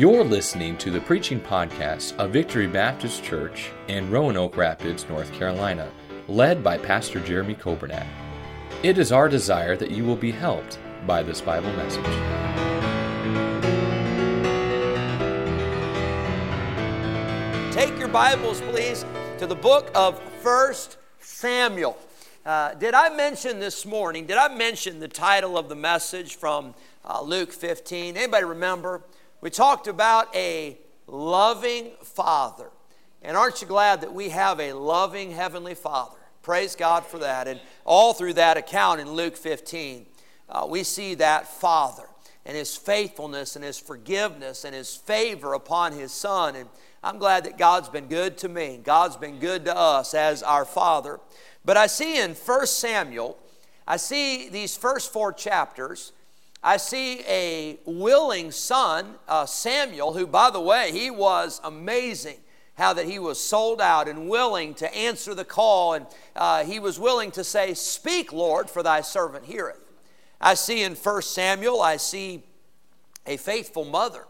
You're listening to the preaching podcast of Victory Baptist Church in Roanoke Rapids, North Carolina, led by Pastor Jeremy Kobernat. It is our desire that you will be helped by this Bible message. Take your Bibles, please, to the book of First Samuel. Uh, did I mention this morning, did I mention the title of the message from uh, Luke 15? Anybody remember? We talked about a loving Father. And aren't you glad that we have a loving Heavenly Father? Praise God for that. And all through that account in Luke 15, uh, we see that Father and His faithfulness and His forgiveness and His favor upon His Son. And I'm glad that God's been good to me. God's been good to us as our Father. But I see in 1 Samuel, I see these first four chapters, I see a willing son, uh, Samuel, who, by the way, he was amazing how that he was sold out and willing to answer the call, and uh, he was willing to say, Speak, Lord, for thy servant heareth. I see in 1 Samuel, I see a faithful mother,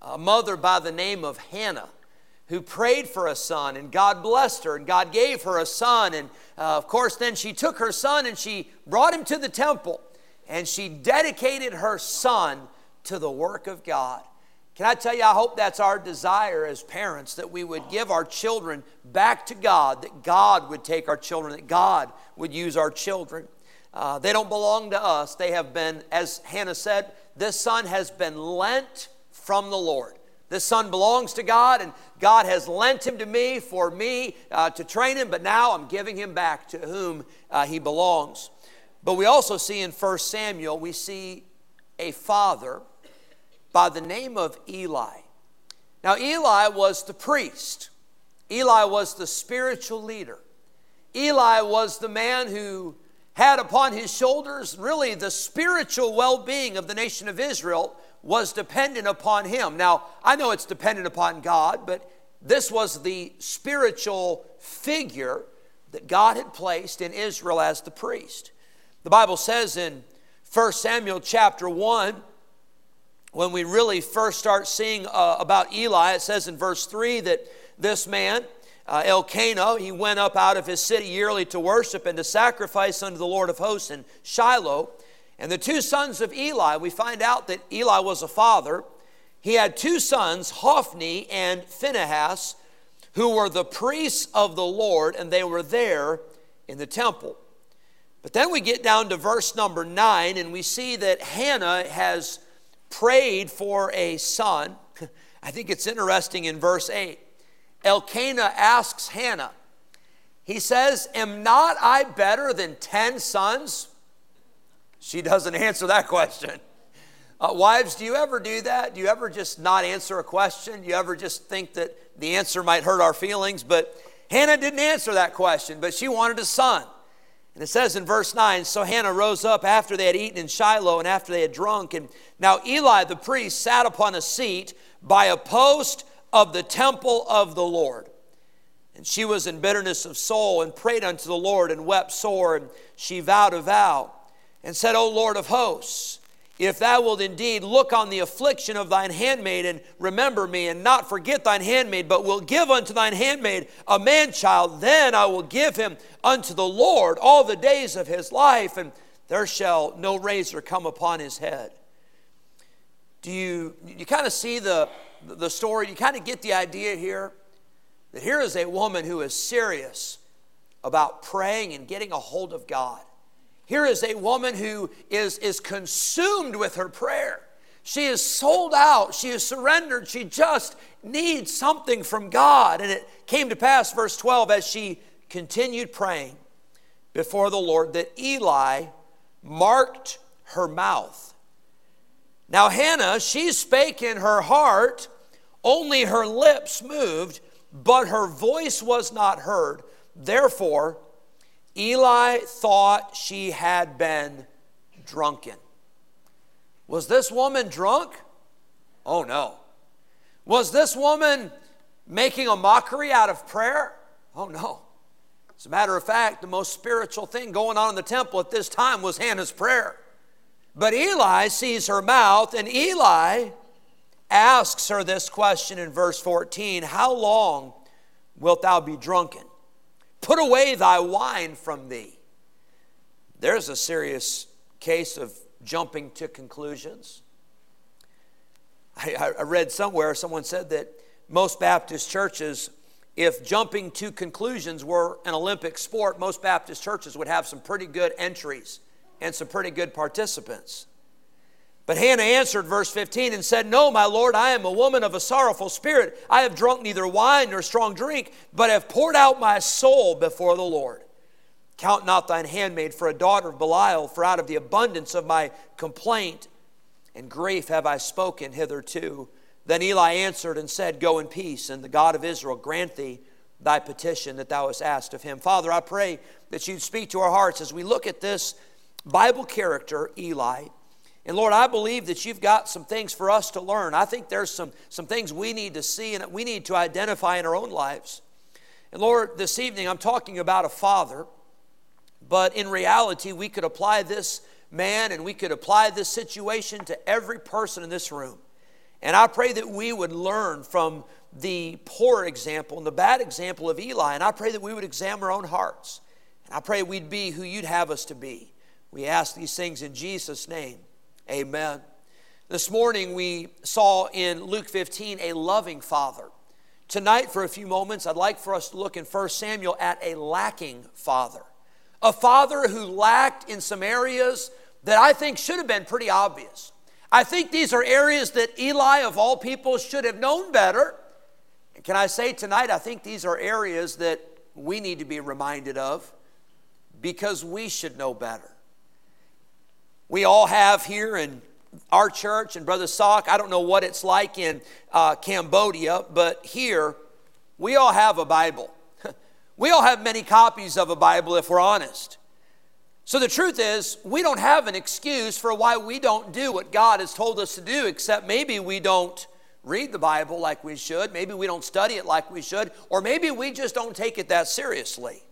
a mother by the name of Hannah who prayed for a son, and God blessed her, and God gave her a son. And uh, of course, then she took her son and she brought him to the temple, and she dedicated her son to the work of God. Can I tell you, I hope that's our desire as parents that we would give our children back to God, that God would take our children, that God would use our children. Uh, they don't belong to us. They have been, as Hannah said, this son has been lent from the Lord. This son belongs to God, and God has lent him to me for me uh, to train him, but now I'm giving him back to whom uh, he belongs. But we also see in 1 Samuel, we see a father by the name of Eli. Now, Eli was the priest, Eli was the spiritual leader. Eli was the man who had upon his shoulders really the spiritual well being of the nation of Israel was dependent upon him. Now, I know it's dependent upon God, but this was the spiritual figure that God had placed in Israel as the priest. The Bible says in 1 Samuel chapter 1, when we really first start seeing uh, about Eli, it says in verse 3 that this man, uh, Elkanah, he went up out of his city yearly to worship and to sacrifice unto the Lord of hosts in Shiloh. And the two sons of Eli, we find out that Eli was a father. He had two sons, Hophni and Phinehas, who were the priests of the Lord, and they were there in the temple. But then we get down to verse number nine, and we see that Hannah has prayed for a son. I think it's interesting in verse 8. Elkanah asks Hannah, he says, Am not I better than ten sons? She doesn't answer that question. Uh, wives, do you ever do that? Do you ever just not answer a question? Do you ever just think that the answer might hurt our feelings? But Hannah didn't answer that question, but she wanted a son. And it says in verse 9 So Hannah rose up after they had eaten in Shiloh and after they had drunk. And now Eli the priest sat upon a seat by a post of the temple of the Lord. And she was in bitterness of soul and prayed unto the Lord and wept sore. And she vowed a vow and said, O Lord of hosts, if thou wilt indeed look on the affliction of thine handmaid and remember me and not forget thine handmaid, but will give unto thine handmaid a man child, then I will give him unto the Lord all the days of his life, and there shall no razor come upon his head. Do you, you kind of see the, the story? You kind of get the idea here? That here is a woman who is serious about praying and getting a hold of God. Here is a woman who is, is consumed with her prayer. She is sold out. She is surrendered. She just needs something from God. And it came to pass, verse 12, as she continued praying before the Lord, that Eli marked her mouth. Now, Hannah, she spake in her heart, only her lips moved, but her voice was not heard. Therefore, Eli thought she had been drunken. Was this woman drunk? Oh no. Was this woman making a mockery out of prayer? Oh no. As a matter of fact, the most spiritual thing going on in the temple at this time was Hannah's prayer. But Eli sees her mouth, and Eli asks her this question in verse 14 How long wilt thou be drunken? Put away thy wine from thee. There's a serious case of jumping to conclusions. I, I, read somewhere, someone said that most Baptist churches, if jumping to conclusions were an Olympic sport, most Baptist churches would have some pretty good entries and some pretty good participants. But Hannah answered, verse 15, and said, No, my Lord, I am a woman of a sorrowful spirit. I have drunk neither wine nor strong drink, but have poured out my soul before the Lord. Count not thine handmaid for a daughter of Belial, for out of the abundance of my complaint and grief have I spoken hitherto. Then Eli answered and said, Go in peace, and the God of Israel grant thee thy petition that thou hast asked of him. Father, I pray that you'd speak to our hearts as we look at this Bible character, Eli. And Lord, I believe that you've got some things for us to learn. I think there's some, some things we need to see and we need to identify in our own lives. And Lord, this evening I'm talking about a father but in reality, we could apply this man and we could apply this situation to every person in this room. And I pray that we would learn from the poor example and the bad example of Eli. And I pray that we would examine our own hearts. And I pray we'd be who you'd have us to be. We ask these things in Jesus' name. Amen. This morning we saw in Luke 15 a loving father. Tonight, for a few moments, I'd like for us to look in 1 Samuel at a lacking father. A father who lacked in some areas that I think should have been pretty obvious. I think these are areas that Eli, of all people, should have known better. And can I say tonight, I think these are areas that we need to be reminded of because we should know better. We all have here in our church and Brother Sock, I don't know what it's like in uh, Cambodia, but here we all have a Bible. We all have many copies of a Bible if we're honest. So the truth is, we don't have an excuse for why we don't do what God has told us to do, except maybe we don't read the Bible like we should, maybe we don't study it like we should, or maybe we just don't take it that seriously.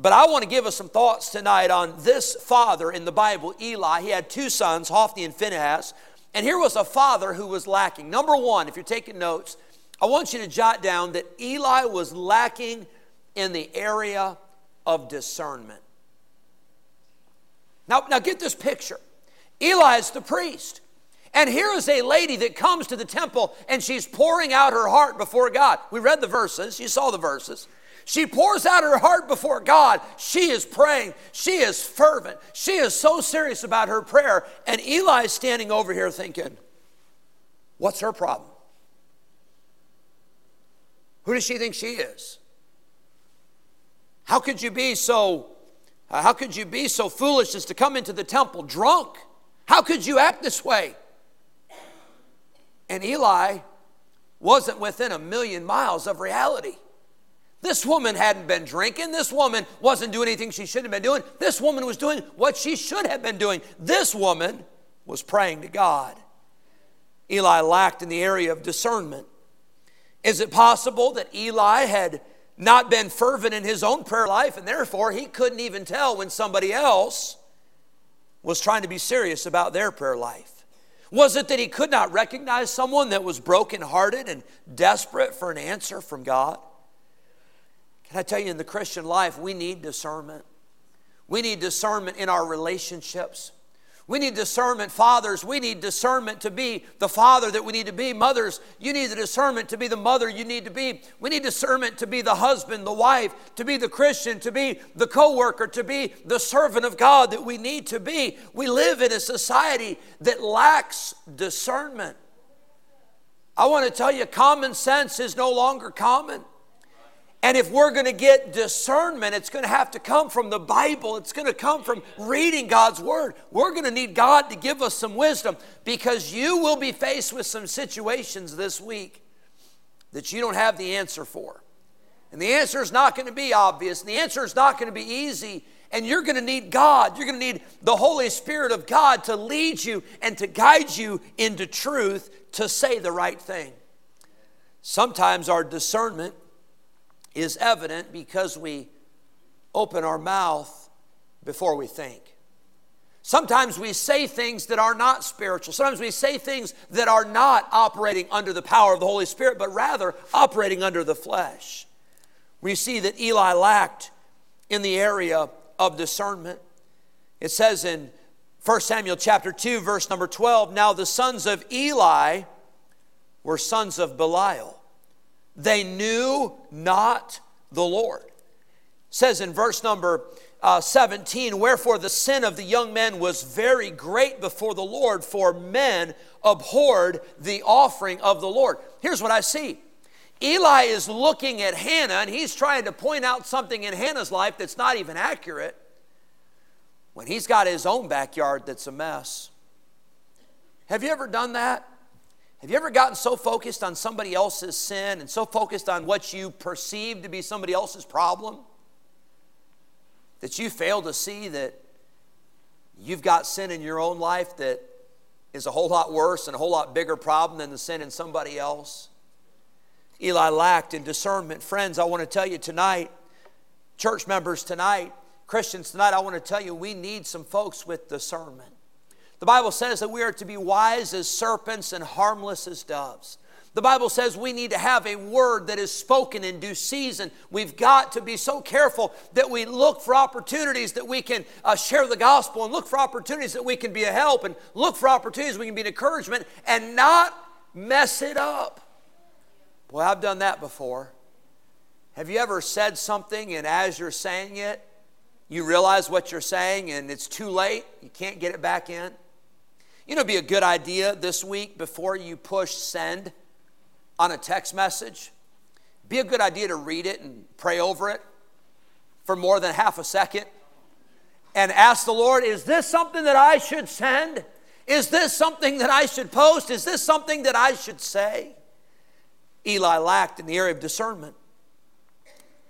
But I want to give us some thoughts tonight on this father in the Bible, Eli. He had two sons, Hophni and Phinehas. And here was a father who was lacking. Number one, if you're taking notes, I want you to jot down that Eli was lacking in the area of discernment. Now, now get this picture. Eli is the priest. And here is a lady that comes to the temple and she's pouring out her heart before God. We read the verses, you saw the verses. She pours out her heart before God. She is praying. She is fervent. She is so serious about her prayer. And Eli is standing over here thinking, What's her problem? Who does she think she is? How could you be so how could you be so foolish as to come into the temple drunk? How could you act this way? And Eli wasn't within a million miles of reality. This woman hadn't been drinking. This woman wasn't doing anything she shouldn't have been doing. This woman was doing what she should have been doing. This woman was praying to God. Eli lacked in the area of discernment. Is it possible that Eli had not been fervent in his own prayer life, and therefore he couldn't even tell when somebody else was trying to be serious about their prayer life? Was it that he could not recognize someone that was brokenhearted and desperate for an answer from God? Can I tell you, in the Christian life, we need discernment. We need discernment in our relationships. We need discernment, fathers. We need discernment to be the father that we need to be. Mothers, you need the discernment to be the mother you need to be. We need discernment to be the husband, the wife, to be the Christian, to be the co worker, to be the servant of God that we need to be. We live in a society that lacks discernment. I want to tell you, common sense is no longer common. And if we're going to get discernment, it's going to have to come from the Bible. It's going to come from reading God's Word. We're going to need God to give us some wisdom because you will be faced with some situations this week that you don't have the answer for. And the answer is not going to be obvious, and the answer is not going to be easy. And you're going to need God. You're going to need the Holy Spirit of God to lead you and to guide you into truth to say the right thing. Sometimes our discernment is evident because we open our mouth before we think. Sometimes we say things that are not spiritual. Sometimes we say things that are not operating under the power of the Holy Spirit, but rather operating under the flesh. We see that Eli lacked in the area of discernment. It says in 1 Samuel chapter 2, verse number 12 Now the sons of Eli were sons of Belial. They knew not the Lord. It says in verse number uh, 17, Wherefore the sin of the young men was very great before the Lord, for men abhorred the offering of the Lord. Here's what I see Eli is looking at Hannah and he's trying to point out something in Hannah's life that's not even accurate when he's got his own backyard that's a mess. Have you ever done that? Have you ever gotten so focused on somebody else's sin and so focused on what you perceive to be somebody else's problem that you fail to see that you've got sin in your own life that is a whole lot worse and a whole lot bigger problem than the sin in somebody else? Eli lacked in discernment. Friends, I want to tell you tonight, church members tonight, Christians tonight, I want to tell you we need some folks with discernment. The Bible says that we are to be wise as serpents and harmless as doves. The Bible says we need to have a word that is spoken in due season. We've got to be so careful that we look for opportunities that we can uh, share the gospel and look for opportunities that we can be a help and look for opportunities we can be an encouragement and not mess it up. Boy, I've done that before. Have you ever said something and as you're saying it, you realize what you're saying and it's too late? You can't get it back in? You know, be a good idea this week before you push send on a text message. Be a good idea to read it and pray over it for more than half a second and ask the Lord, is this something that I should send? Is this something that I should post? Is this something that I should say? Eli lacked in the area of discernment.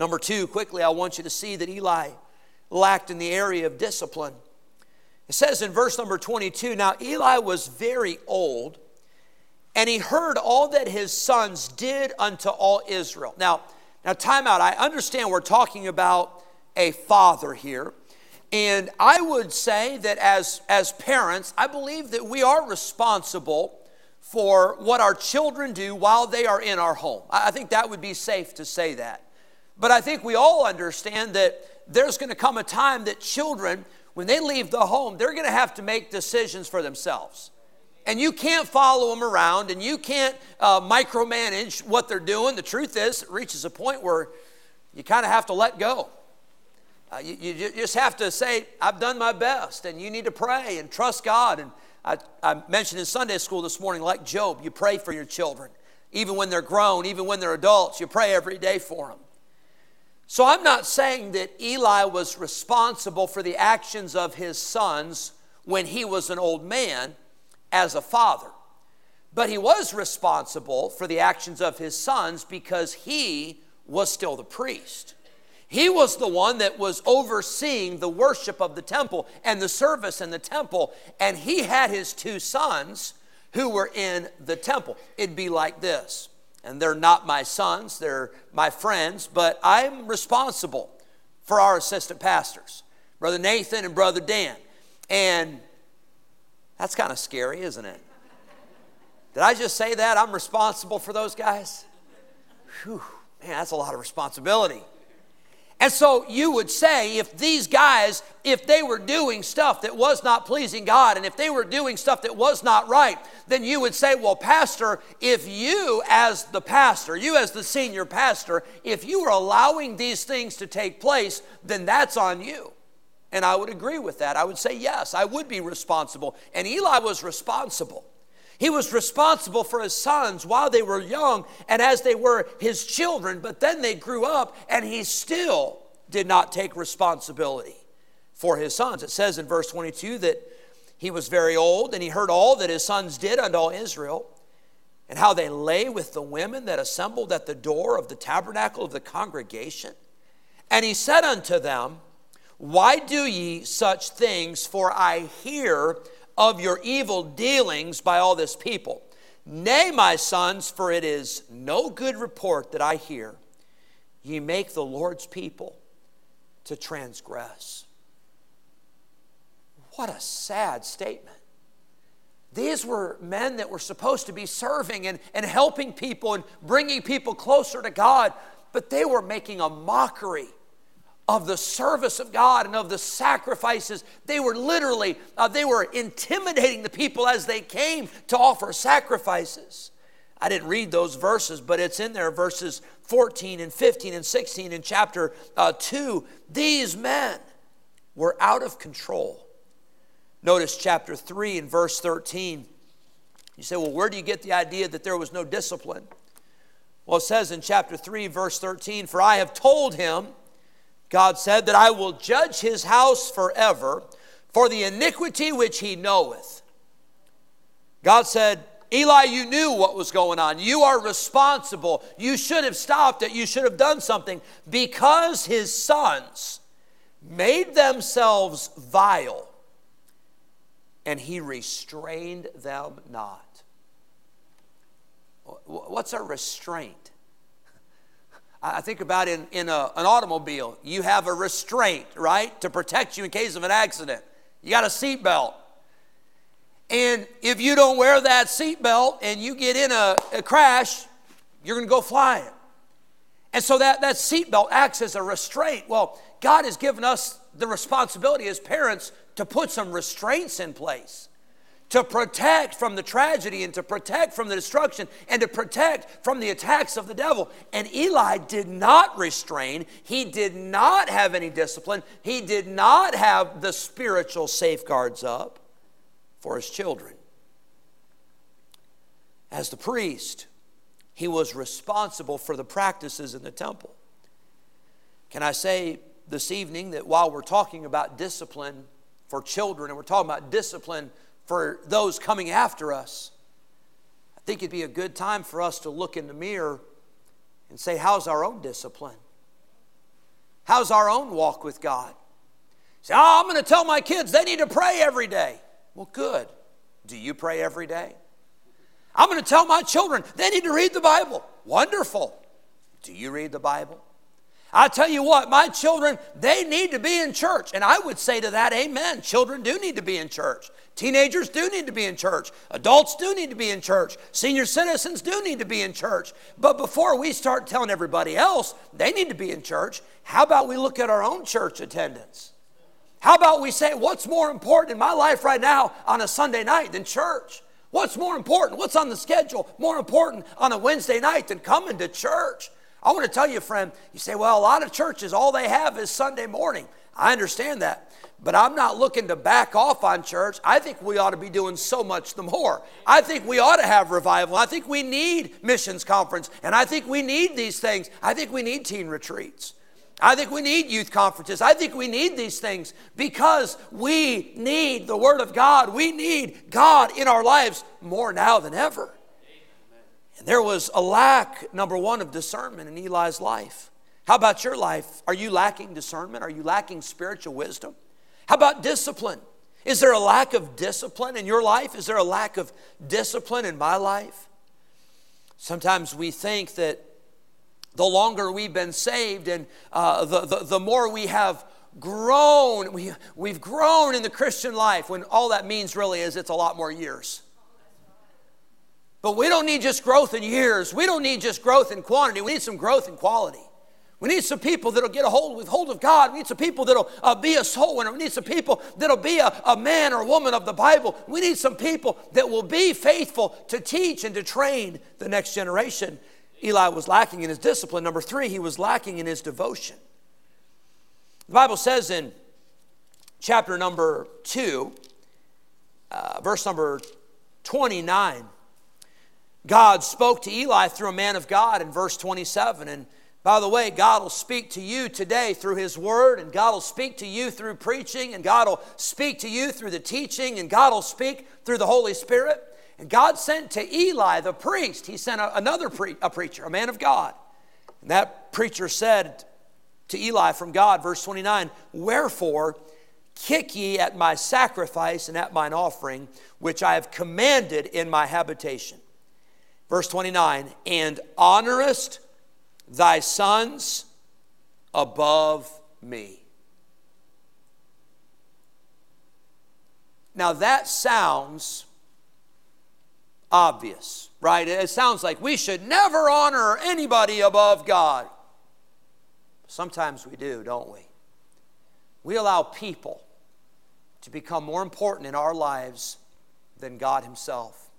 Number two, quickly, I want you to see that Eli lacked in the area of discipline. It says in verse number 22 Now Eli was very old, and he heard all that his sons did unto all Israel. Now, now, time out. I understand we're talking about a father here. And I would say that as, as parents, I believe that we are responsible for what our children do while they are in our home. I think that would be safe to say that. But I think we all understand that there's going to come a time that children, when they leave the home, they're going to have to make decisions for themselves. And you can't follow them around and you can't uh, micromanage what they're doing. The truth is, it reaches a point where you kind of have to let go. Uh, you, you just have to say, I've done my best, and you need to pray and trust God and I, I mentioned in Sunday school this morning, like Job, you pray for your children. Even when they're grown, even when they're adults, you pray every day for them. So I'm not saying that Eli was responsible for the actions of his sons when he was an old man as a father. But he was responsible for the actions of his sons because he was still the priest. He was the one that was overseeing the worship of the temple and the service in the temple, and he had his two sons who were in the temple. It'd be like this, and they're not my sons, they're my friends, but I'm responsible for our assistant pastors, Brother Nathan and Brother Dan. And that's kind of scary, isn't it? Did I just say that? I'm responsible for those guys? Whew, man, that's a lot of responsibility. And so you would say if these guys, if they were doing stuff that was not pleasing God and if they were doing stuff that was not right, then you would say, well, Pastor, if you as the pastor, you as the senior pastor, if you are allowing these things to take place, then that's on you. And I would agree with that. I would say, yes, I would be responsible. And Eli was responsible. He was responsible for his sons while they were young and as they were his children, but then they grew up and he still did not take responsibility for his sons. It says in verse 22 that he was very old and he heard all that his sons did unto all Israel and how they lay with the women that assembled at the door of the tabernacle of the congregation. And he said unto them, Why do ye such things? For I hear of your evil dealings by all this people. Nay, my sons, for it is no good report that I hear. Ye make the Lord's people to transgress. What a sad statement. These were men that were supposed to be serving and, and helping people and bringing people closer to God, but they were making a mockery of the service of God and of the sacrifices. They were literally, uh, they were intimidating the people as they came to offer sacrifices. I didn't read those verses, but it's in there, verses 14 and 15 and 16 in chapter uh, 2. These men were out of control. Notice chapter 3 and verse 13. You say, well, where do you get the idea that there was no discipline? Well, it says in chapter 3, verse 13, For I have told him, God said, that I will judge his house forever for the iniquity which he knoweth. God said, Eli, you knew what was going on. You are responsible. You should have stopped it. You should have done something because his sons made themselves vile and he restrained them not. What's a restraint? I think about in, in a, an automobile, you have a restraint, right, to protect you in case of an accident. You got a seatbelt. And if you don't wear that seatbelt and you get in a, a crash, you're going to go flying. And so that, that seatbelt acts as a restraint. Well, God has given us the responsibility as parents to put some restraints in place to protect from the tragedy and to protect from the destruction and to protect from the attacks of the devil. And Eli did not restrain, he did not have any discipline, he did not have the spiritual safeguards up for his children. As the priest, he was responsible for the practices in the temple. Can I say this evening that while we're talking about discipline for children and we're talking about discipline for those coming after us, I think it'd be a good time for us to look in the mirror and say, How's our own discipline? How's our own walk with God? Say, Oh, I'm going to tell my kids they need to pray every day. Well, good. Do you pray every day? I'm going to tell my children they need to read the Bible. Wonderful. Do you read the Bible? I tell you what, my children, they need to be in church. And I would say to that, amen. Children do need to be in church. Teenagers do need to be in church. Adults do need to be in church. Senior citizens do need to be in church. But before we start telling everybody else they need to be in church, how about we look at our own church attendance? How about we say, what's more important in my life right now on a Sunday night than church? What's more important? What's on the schedule more important on a Wednesday night than coming to church? I want to tell you, friend, you say, well, a lot of churches, all they have is Sunday morning. I understand that. But I'm not looking to back off on church. I think we ought to be doing so much the more. I think we ought to have revival. I think we need missions conference. And I think we need these things. I think we need teen retreats. I think we need youth conferences. I think we need these things because we need the Word of God. We need God in our lives more now than ever. And there was a lack, number one, of discernment in Eli's life. How about your life? Are you lacking discernment? Are you lacking spiritual wisdom? How about discipline? Is there a lack of discipline in your life? Is there a lack of discipline in my life? Sometimes we think that the longer we've been saved and uh, the, the, the more we have grown, we, we've grown in the Christian life, when all that means really is it's a lot more years. But we don't need just growth in years. We don't need just growth in quantity. We need some growth in quality. We need some people that'll get a hold with hold of God. We need some people that'll uh, be a soul winner. We need some people that'll be a, a man or woman of the Bible. We need some people that will be faithful to teach and to train the next generation. Eli was lacking in his discipline. Number three, he was lacking in his devotion. The Bible says in chapter number two, uh, verse number 29, God spoke to Eli through a man of God in verse 27. And by the way, God will speak to you today through His Word, and God will speak to you through preaching, and God will speak to you through the teaching, and God will speak through the Holy Spirit. And God sent to Eli, the priest, he sent a, another pre- a preacher, a man of God. And that preacher said to Eli from God, verse 29, Wherefore kick ye at my sacrifice and at mine offering, which I have commanded in my habitation. Verse 29, and honorest thy sons above me. Now that sounds obvious, right? It sounds like we should never honor anybody above God. Sometimes we do, don't we? We allow people to become more important in our lives than God Himself.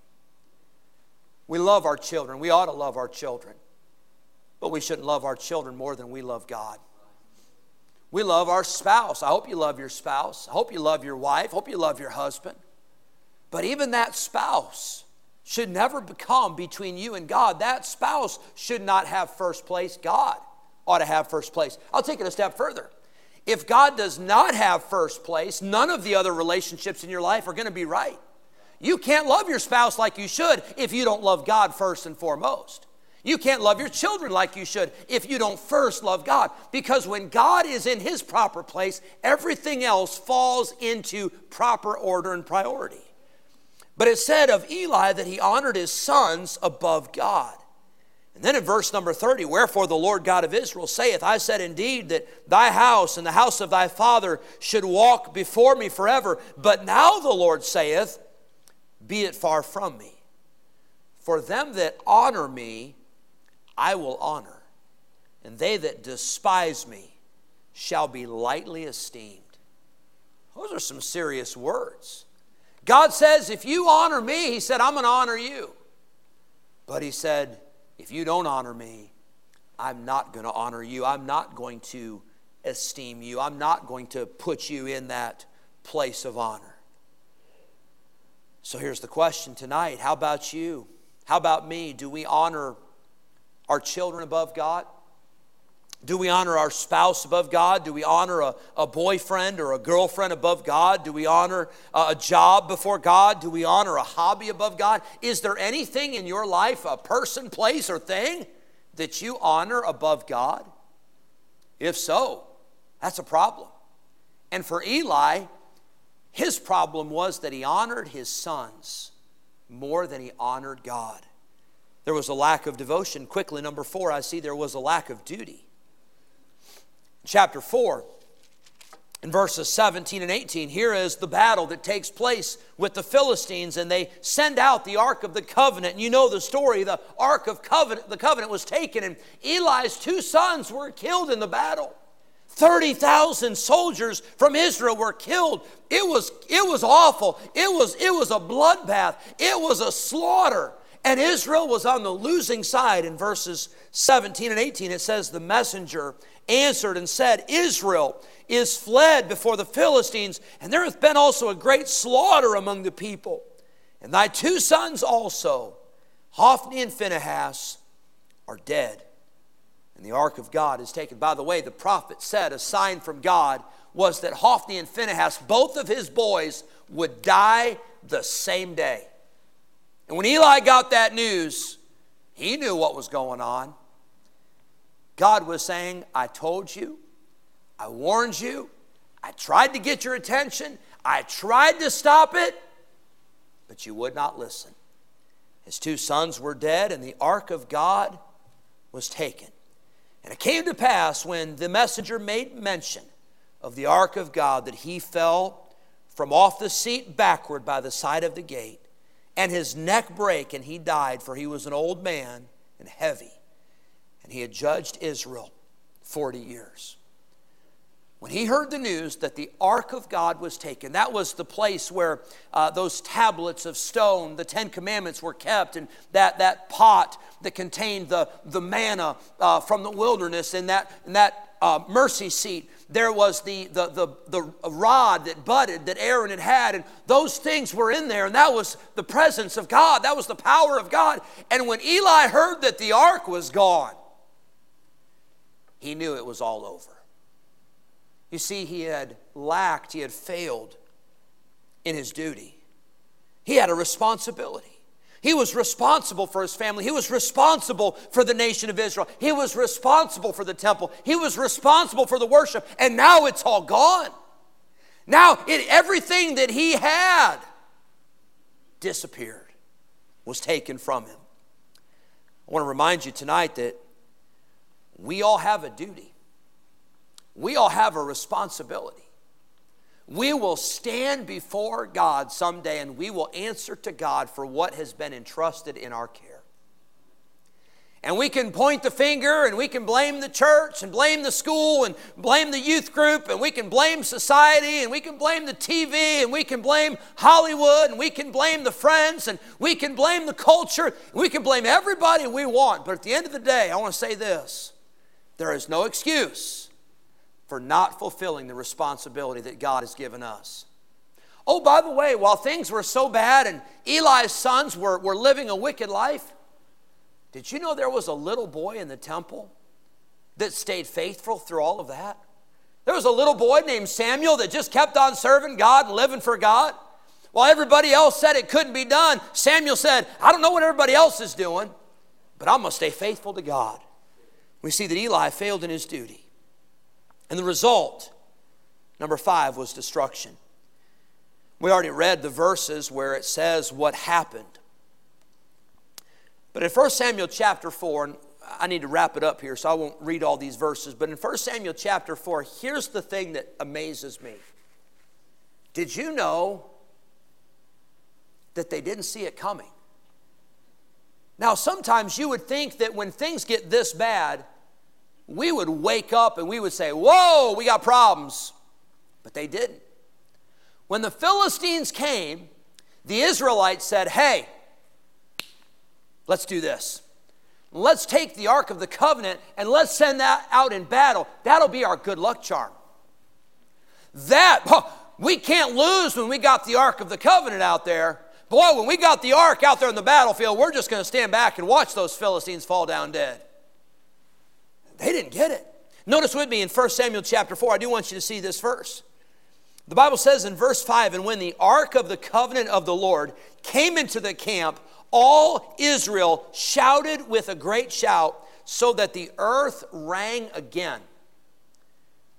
We love our children. We ought to love our children. But we shouldn't love our children more than we love God. We love our spouse. I hope you love your spouse. I hope you love your wife. I hope you love your husband. But even that spouse should never become between you and God. That spouse should not have first place. God ought to have first place. I'll take it a step further. If God does not have first place, none of the other relationships in your life are going to be right. You can't love your spouse like you should if you don't love God first and foremost. You can't love your children like you should if you don't first love God. Because when God is in his proper place, everything else falls into proper order and priority. But it said of Eli that he honored his sons above God. And then in verse number 30, wherefore the Lord God of Israel saith, I said indeed that thy house and the house of thy father should walk before me forever. But now the Lord saith, Be it far from me. For them that honor me, I will honor, and they that despise me shall be lightly esteemed. Those are some serious words. God says, if you honor me, He said, I'm going to honor you. But He said, if you don't honor me, I'm not going to honor you. I'm not going to esteem you. I'm not going to put you in that place of honor. So here's the question tonight How about you? How about me? Do we honor our children above God? Do we honor our spouse above God? Do we honor a, a boyfriend or a girlfriend above God? Do we honor a, a job before God? Do we honor a hobby above God? Is there anything in your life, a person, place, or thing, that you honor above God? If so, that's a problem. And for Eli, his problem was that he honored his sons more than he honored God. There was a lack of devotion. Quickly, number four, I see there was a lack of duty. Chapter 4, in verses 17 and 18, here is the battle that takes place with the Philistines, and they send out the Ark of the Covenant. And you know the story. The Ark of Covenant, the covenant was taken, and Eli's two sons were killed in the battle. 30,000 soldiers from Israel were killed. It was, it was awful. It was, it was a bloodbath. It was a slaughter. And Israel was on the losing side. In verses 17 and 18, it says, The messenger answered and said, Israel is fled before the Philistines, and there hath been also a great slaughter among the people. And thy two sons also, Hophni and Phinehas, are dead. And the ark of God is taken. By the way, the prophet said a sign from God was that Hophni and Phinehas, both of his boys, would die the same day. And when Eli got that news, he knew what was going on. God was saying, I told you, I warned you, I tried to get your attention, I tried to stop it, but you would not listen. His two sons were dead, and the ark of God was taken. And it came to pass when the messenger made mention of the ark of God that he fell from off the seat backward by the side of the gate and his neck brake, and he died, for he was an old man and heavy. And he had judged Israel 40 years. When he heard the news that the ark of God was taken, that was the place where uh, those tablets of stone, the Ten Commandments, were kept, and that, that pot that contained the, the manna uh, from the wilderness, and that, and that uh, mercy seat there was the, the, the, the rod that budded that Aaron had had, and those things were in there, and that was the presence of God. That was the power of God. And when Eli heard that the ark was gone, he knew it was all over. You see, he had lacked, he had failed in his duty. He had a responsibility. He was responsible for his family. He was responsible for the nation of Israel. He was responsible for the temple. He was responsible for the worship. And now it's all gone. Now it, everything that he had disappeared, was taken from him. I want to remind you tonight that we all have a duty, we all have a responsibility. We will stand before God someday and we will answer to God for what has been entrusted in our care. And we can point the finger and we can blame the church and blame the school and blame the youth group and we can blame society and we can blame the TV and we can blame Hollywood and we can blame the friends and we can blame the culture. We can blame everybody we want. But at the end of the day, I want to say this there is no excuse for not fulfilling the responsibility that God has given us. Oh, by the way, while things were so bad and Eli's sons were, were living a wicked life, did you know there was a little boy in the temple that stayed faithful through all of that? There was a little boy named Samuel that just kept on serving God and living for God. While everybody else said it couldn't be done, Samuel said, I don't know what everybody else is doing, but I'm going to stay faithful to God. We see that Eli failed in his duty. And the result, number five, was destruction. We already read the verses where it says what happened. But in 1 Samuel chapter 4, and I need to wrap it up here, so I won't read all these verses. But in 1 Samuel chapter 4, here's the thing that amazes me. Did you know that they didn't see it coming? Now, sometimes you would think that when things get this bad, we would wake up and we would say, Whoa, we got problems. But they didn't. When the Philistines came, the Israelites said, Hey, Let's do this. Let's take the Ark of the Covenant and let's send that out in battle. That'll be our good luck charm. That, we can't lose when we got the Ark of the Covenant out there. Boy, when we got the Ark out there on the battlefield, we're just going to stand back and watch those Philistines fall down dead. They didn't get it. Notice with me in 1 Samuel chapter 4, I do want you to see this verse. The Bible says in verse 5 And when the ark of the covenant of the Lord came into the camp, all Israel shouted with a great shout so that the earth rang again.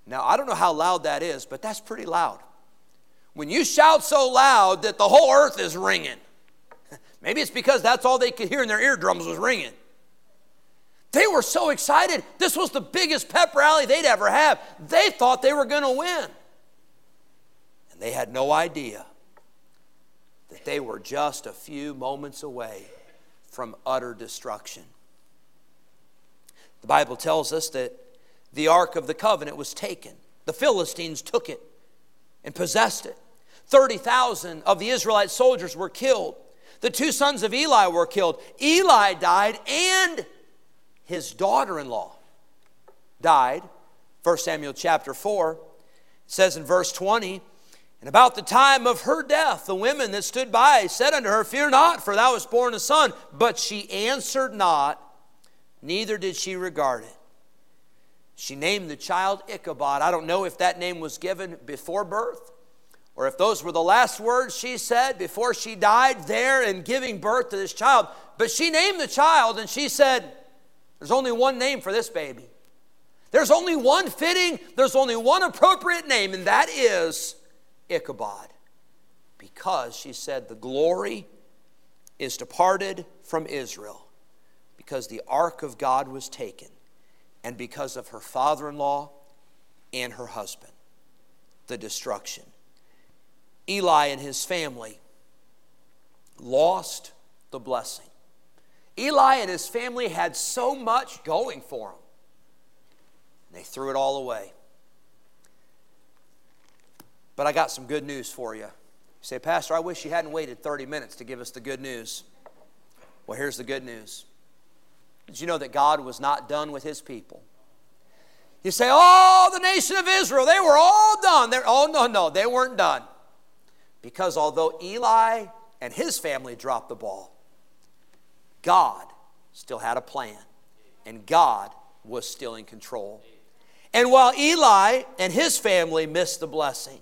Now, I don't know how loud that is, but that's pretty loud. When you shout so loud that the whole earth is ringing, maybe it's because that's all they could hear in their eardrums was ringing. They were so excited. This was the biggest pep rally they'd ever have. They thought they were going to win. And they had no idea that they were just a few moments away from utter destruction. The Bible tells us that the Ark of the Covenant was taken. The Philistines took it and possessed it. 30,000 of the Israelite soldiers were killed. The two sons of Eli were killed. Eli died and his daughter in law died. 1 Samuel chapter 4 says in verse 20, and about the time of her death, the women that stood by said unto her, Fear not, for thou hast born a son. But she answered not, neither did she regard it. She named the child Ichabod. I don't know if that name was given before birth or if those were the last words she said before she died there in giving birth to this child. But she named the child and she said, There's only one name for this baby. There's only one fitting, there's only one appropriate name, and that is Ichabod because she said, The glory is departed from Israel because the ark of God was taken and because of her father in law and her husband. The destruction. Eli and his family lost the blessing. Eli and his family had so much going for them, they threw it all away. But I got some good news for you. You say, Pastor, I wish you hadn't waited 30 minutes to give us the good news. Well, here's the good news. Did you know that God was not done with his people? You say, Oh, the nation of Israel, they were all done. They're, oh, no, no, they weren't done. Because although Eli and his family dropped the ball, God still had a plan, and God was still in control. And while Eli and his family missed the blessing,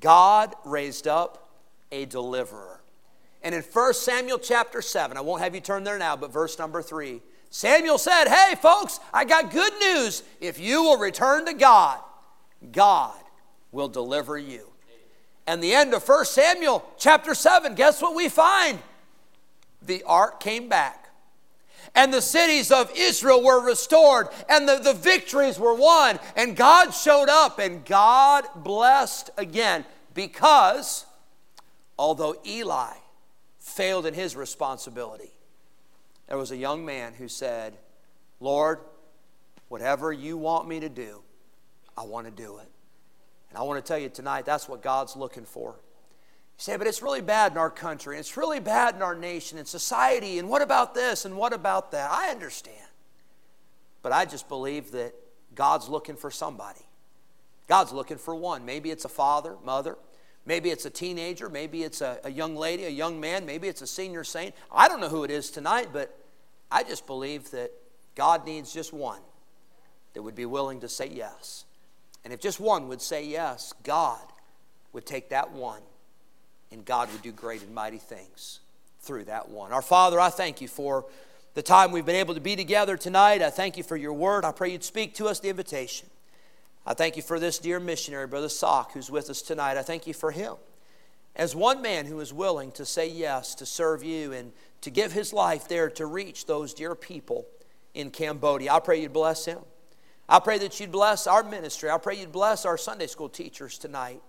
God raised up a deliverer. And in 1 Samuel chapter 7, I won't have you turn there now, but verse number 3, Samuel said, Hey, folks, I got good news. If you will return to God, God will deliver you. And the end of 1 Samuel chapter 7, guess what we find? The ark came back. and the cities of Israel were restored, and the, the victories were won, and God showed up, and God blessed again because although Eli failed in his responsibility, there was a young man who said, Lord, whatever you want me to do, I want to do it. And I want to tell you tonight, that's what God's looking for. Say, but it's really bad in our country, and it's really bad in our nation and society, and what about this and what about that? I understand. But I just believe that God's looking for somebody. God's looking for one. Maybe it's a father, mother. Maybe it's a teenager. Maybe it's a, a young lady, a young man. Maybe it's a senior saint. I don't know who it is tonight, but I just believe that God needs just one that would be willing to say yes. And if just one would say yes, God would take that one and God would do great and mighty things through that one. Our Father, I thank you for the time we've been able to be together tonight. I thank you for your word. I pray you'd speak to us the invitation. I thank you for this dear missionary, Brother Sock, who's with us tonight. I thank you for him. As one man who is willing to say yes to serve you and to give his life there to reach those dear people in Cambodia, I pray you'd bless him. I pray that you'd bless our ministry. I pray you'd bless our Sunday school teachers tonight.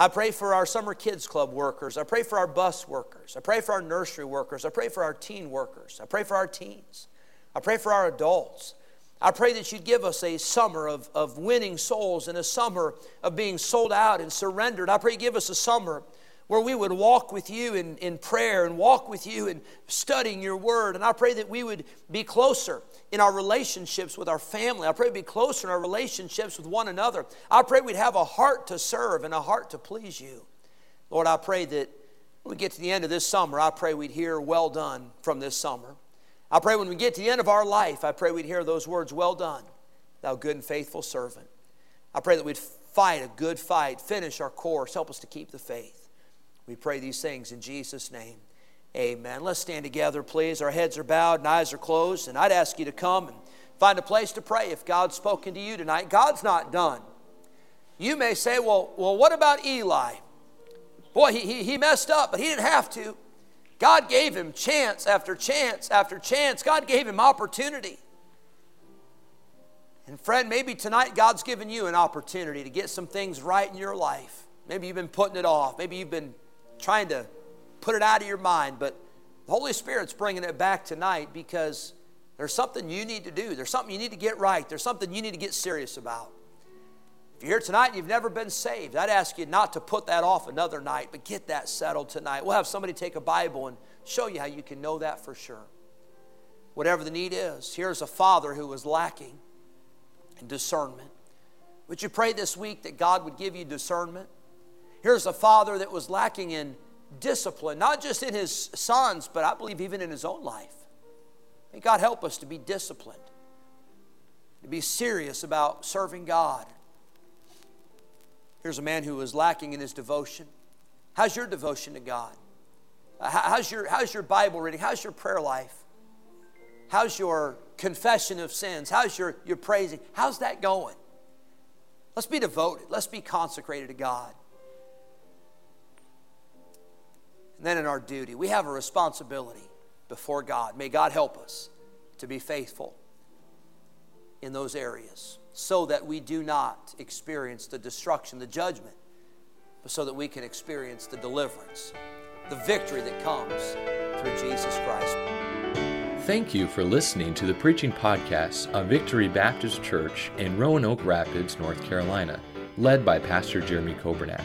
I pray for our summer kids club workers. I pray for our bus workers. I pray for our nursery workers. I pray for our teen workers. I pray for our teens. I pray for our adults. I pray that you'd give us a summer of, of winning souls and a summer of being sold out and surrendered. I pray you give us a summer where we would walk with you in, in prayer and walk with you in studying your word. And I pray that we would be closer in our relationships with our family. I pray we'd be closer in our relationships with one another. I pray we'd have a heart to serve and a heart to please you. Lord, I pray that when we get to the end of this summer, I pray we'd hear well done from this summer. I pray when we get to the end of our life, I pray we'd hear those words, well done, thou good and faithful servant. I pray that we'd fight a good fight, finish our course, help us to keep the faith. We pray these things in Jesus' name. Amen. Let's stand together, please. Our heads are bowed and eyes are closed. And I'd ask you to come and find a place to pray if God's spoken to you tonight. God's not done. You may say, well, well what about Eli? Boy, he, he, he messed up, but he didn't have to. God gave him chance after chance after chance. God gave him opportunity. And friend, maybe tonight God's given you an opportunity to get some things right in your life. Maybe you've been putting it off. Maybe you've been trying to put it out of your mind, but the Holy Spirit's bringing it back tonight because there's something you need to do. There's something you need to get right. There's something you need to get serious about. If you're here tonight and you've never been saved, I'd ask you not to put that off another night, but get that settled tonight. We'll have somebody take a Bible and show you how you can know that for sure. Whatever the need is, here's a father who was lacking in discernment. Would you pray this week that God would give you discernment? Here's a father that was lacking in discipline, not just in his sons, but I believe even in his own life. May God help us to be disciplined, to be serious about serving God. Here's a man who was lacking in his devotion. How's your devotion to God? How's your, how's your Bible reading? How's your prayer life? How's your confession of sins? How's your, your praising? How's that going? Let's be devoted. Let's be consecrated to God. And then in our duty, we have a responsibility before God. May God help us to be faithful in those areas so that we do not experience the destruction, the judgment, but so that we can experience the deliverance, the victory that comes through Jesus Christ. Thank you for listening to the preaching podcast of Victory Baptist Church in Roanoke Rapids, North Carolina, led by Pastor Jeremy Kobernat.